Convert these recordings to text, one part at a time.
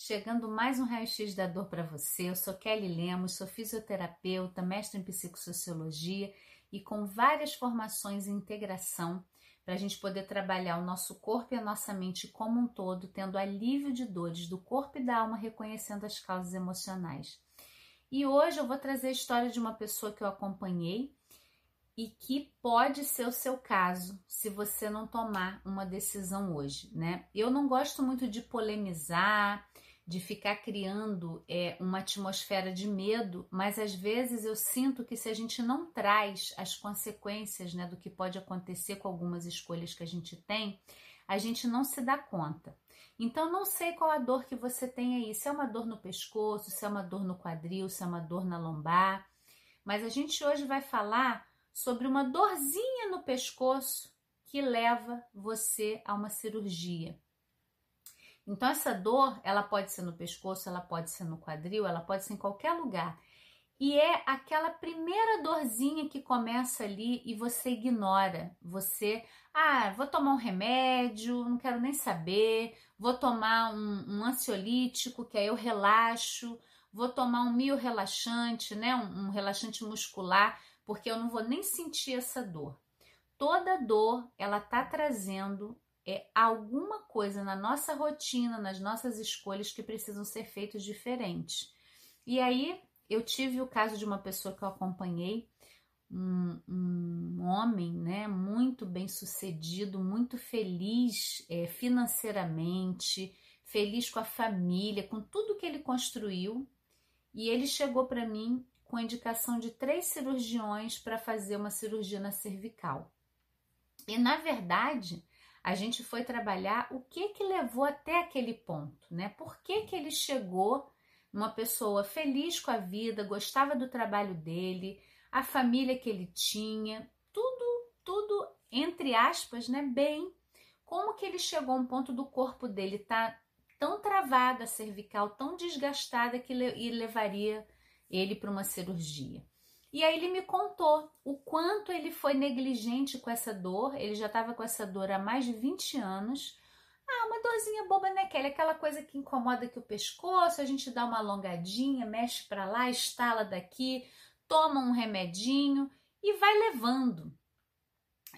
Chegando mais um raio-x da dor para você. Eu sou Kelly Lemos, sou fisioterapeuta, mestre em psicossociologia e com várias formações em integração para a gente poder trabalhar o nosso corpo e a nossa mente como um todo, tendo alívio de dores do corpo e da alma, reconhecendo as causas emocionais. E hoje eu vou trazer a história de uma pessoa que eu acompanhei e que pode ser o seu caso se você não tomar uma decisão hoje, né? Eu não gosto muito de polemizar, de ficar criando é, uma atmosfera de medo, mas às vezes eu sinto que se a gente não traz as consequências né, do que pode acontecer com algumas escolhas que a gente tem, a gente não se dá conta. Então, não sei qual a dor que você tem aí, se é uma dor no pescoço, se é uma dor no quadril, se é uma dor na lombar, mas a gente hoje vai falar sobre uma dorzinha no pescoço que leva você a uma cirurgia. Então essa dor, ela pode ser no pescoço, ela pode ser no quadril, ela pode ser em qualquer lugar. E é aquela primeira dorzinha que começa ali e você ignora. Você, ah, vou tomar um remédio, não quero nem saber, vou tomar um, um ansiolítico, que aí eu relaxo, vou tomar um mio relaxante, né? Um, um relaxante muscular, porque eu não vou nem sentir essa dor. Toda dor, ela tá trazendo é alguma coisa na nossa rotina, nas nossas escolhas que precisam ser feitos diferentes. E aí eu tive o caso de uma pessoa que eu acompanhei, um, um homem, né, muito bem sucedido, muito feliz é, financeiramente, feliz com a família, com tudo que ele construiu. E ele chegou para mim com a indicação de três cirurgiões para fazer uma cirurgia na cervical. E na verdade, a gente foi trabalhar o que que levou até aquele ponto, né? Por que que ele chegou uma pessoa feliz com a vida, gostava do trabalho dele, a família que ele tinha, tudo, tudo entre aspas, né, bem. Como que ele chegou a um ponto do corpo dele tá tão travada, cervical tão desgastada que le levaria ele para uma cirurgia? E aí ele me contou o quanto ele foi negligente com essa dor. Ele já estava com essa dor há mais de 20 anos. Ah, uma dorzinha boba, né, Kelly? Aquela coisa que incomoda aqui o pescoço, a gente dá uma alongadinha, mexe para lá, estala daqui, toma um remedinho e vai levando.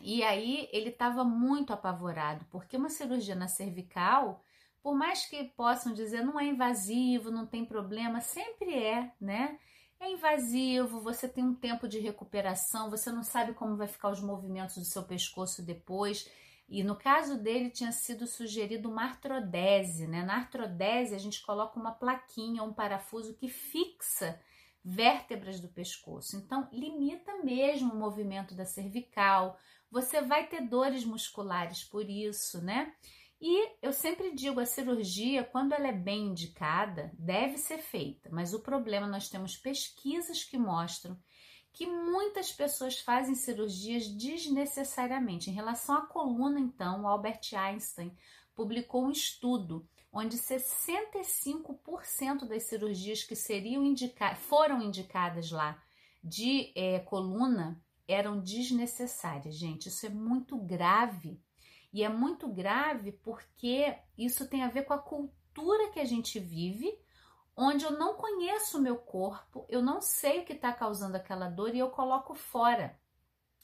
E aí ele estava muito apavorado, porque uma cirurgia na cervical, por mais que possam dizer não é invasivo, não tem problema, sempre é, né? É invasivo, você tem um tempo de recuperação, você não sabe como vai ficar os movimentos do seu pescoço depois. E no caso dele tinha sido sugerido uma artrodese, né? Na artrodese a gente coloca uma plaquinha, um parafuso que fixa vértebras do pescoço. Então limita mesmo o movimento da cervical. Você vai ter dores musculares por isso, né? E eu sempre digo, a cirurgia, quando ela é bem indicada, deve ser feita, mas o problema nós temos pesquisas que mostram que muitas pessoas fazem cirurgias desnecessariamente. Em relação à coluna, então, o Albert Einstein publicou um estudo onde 65% das cirurgias que seriam indica foram indicadas lá de é, coluna eram desnecessárias. Gente, isso é muito grave e é muito grave porque isso tem a ver com a cultura que a gente vive, onde eu não conheço o meu corpo, eu não sei o que está causando aquela dor e eu coloco fora.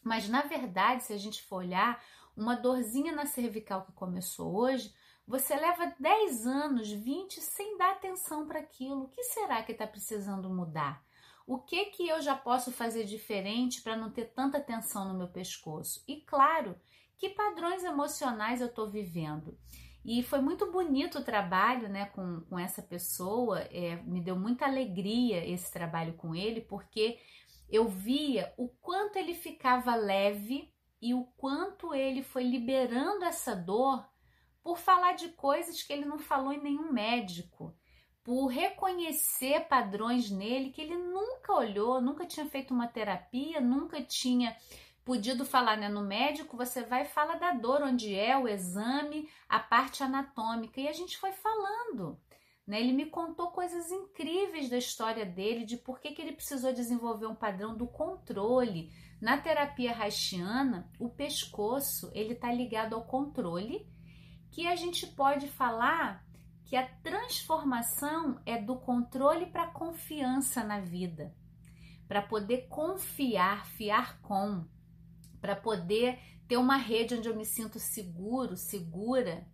Mas na verdade, se a gente for olhar, uma dorzinha na cervical que começou hoje, você leva 10 anos, 20 sem dar atenção para aquilo. O que será que está precisando mudar? O que que eu já posso fazer diferente para não ter tanta tensão no meu pescoço? E claro, que padrões emocionais eu estou vivendo. E foi muito bonito o trabalho né, com, com essa pessoa, é, me deu muita alegria esse trabalho com ele, porque eu via o quanto ele ficava leve e o quanto ele foi liberando essa dor por falar de coisas que ele não falou em nenhum médico, por reconhecer padrões nele que ele nunca olhou, nunca tinha feito uma terapia, nunca tinha podido falar né, no médico, você vai e fala da dor, onde é o exame, a parte anatômica. E a gente foi falando. Né? Ele me contou coisas incríveis da história dele, de por que, que ele precisou desenvolver um padrão do controle. Na terapia haitiana, o pescoço ele está ligado ao controle, que a gente pode falar que a transformação é do controle para confiança na vida, para poder confiar, fiar com, para poder ter uma rede onde eu me sinto seguro, segura.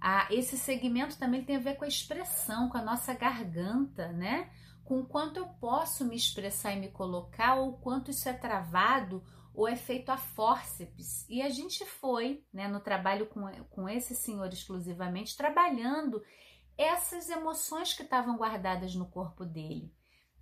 Ah, esse segmento também tem a ver com a expressão, com a nossa garganta, né? Com quanto eu posso me expressar e me colocar, ou quanto isso é travado ou é feito a fórceps. E a gente foi, né, no trabalho com, com esse senhor exclusivamente, trabalhando essas emoções que estavam guardadas no corpo dele.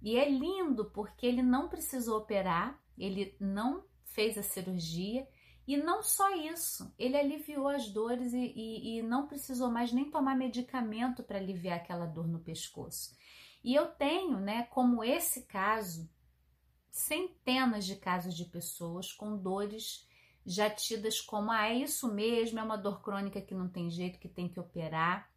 E é lindo porque ele não precisou operar, ele não fez a cirurgia e não só isso, ele aliviou as dores e, e, e não precisou mais nem tomar medicamento para aliviar aquela dor no pescoço. E eu tenho, né, como esse caso, centenas de casos de pessoas com dores já tidas como ah, é isso mesmo, é uma dor crônica que não tem jeito, que tem que operar,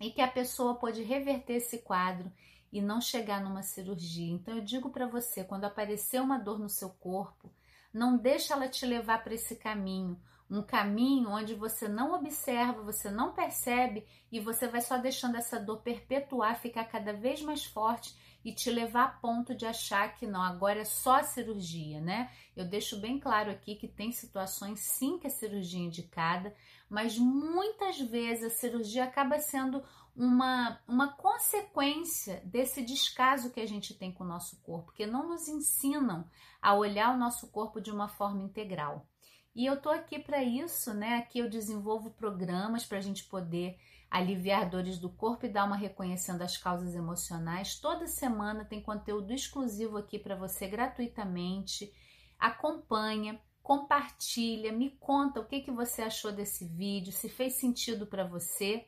e que a pessoa pode reverter esse quadro e não chegar numa cirurgia. Então eu digo para você, quando aparecer uma dor no seu corpo, não deixa ela te levar para esse caminho, um caminho onde você não observa, você não percebe e você vai só deixando essa dor perpetuar, ficar cada vez mais forte e te levar a ponto de achar que não, agora é só a cirurgia, né? Eu deixo bem claro aqui que tem situações sim que a cirurgia é indicada, mas muitas vezes a cirurgia acaba sendo uma, uma consequência desse descaso que a gente tem com o nosso corpo, porque não nos ensinam a olhar o nosso corpo de uma forma integral. E eu tô aqui para isso, né? Aqui eu desenvolvo programas para a gente poder aliviar dores do corpo e dar uma reconhecendo as causas emocionais. Toda semana tem conteúdo exclusivo aqui para você gratuitamente. Acompanha, compartilha, me conta o que, que você achou desse vídeo, se fez sentido para você.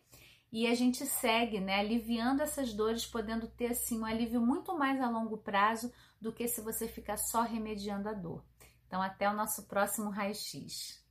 E a gente segue, né, aliviando essas dores, podendo ter assim um alívio muito mais a longo prazo do que se você ficar só remediando a dor. Então até o nosso próximo raio-x.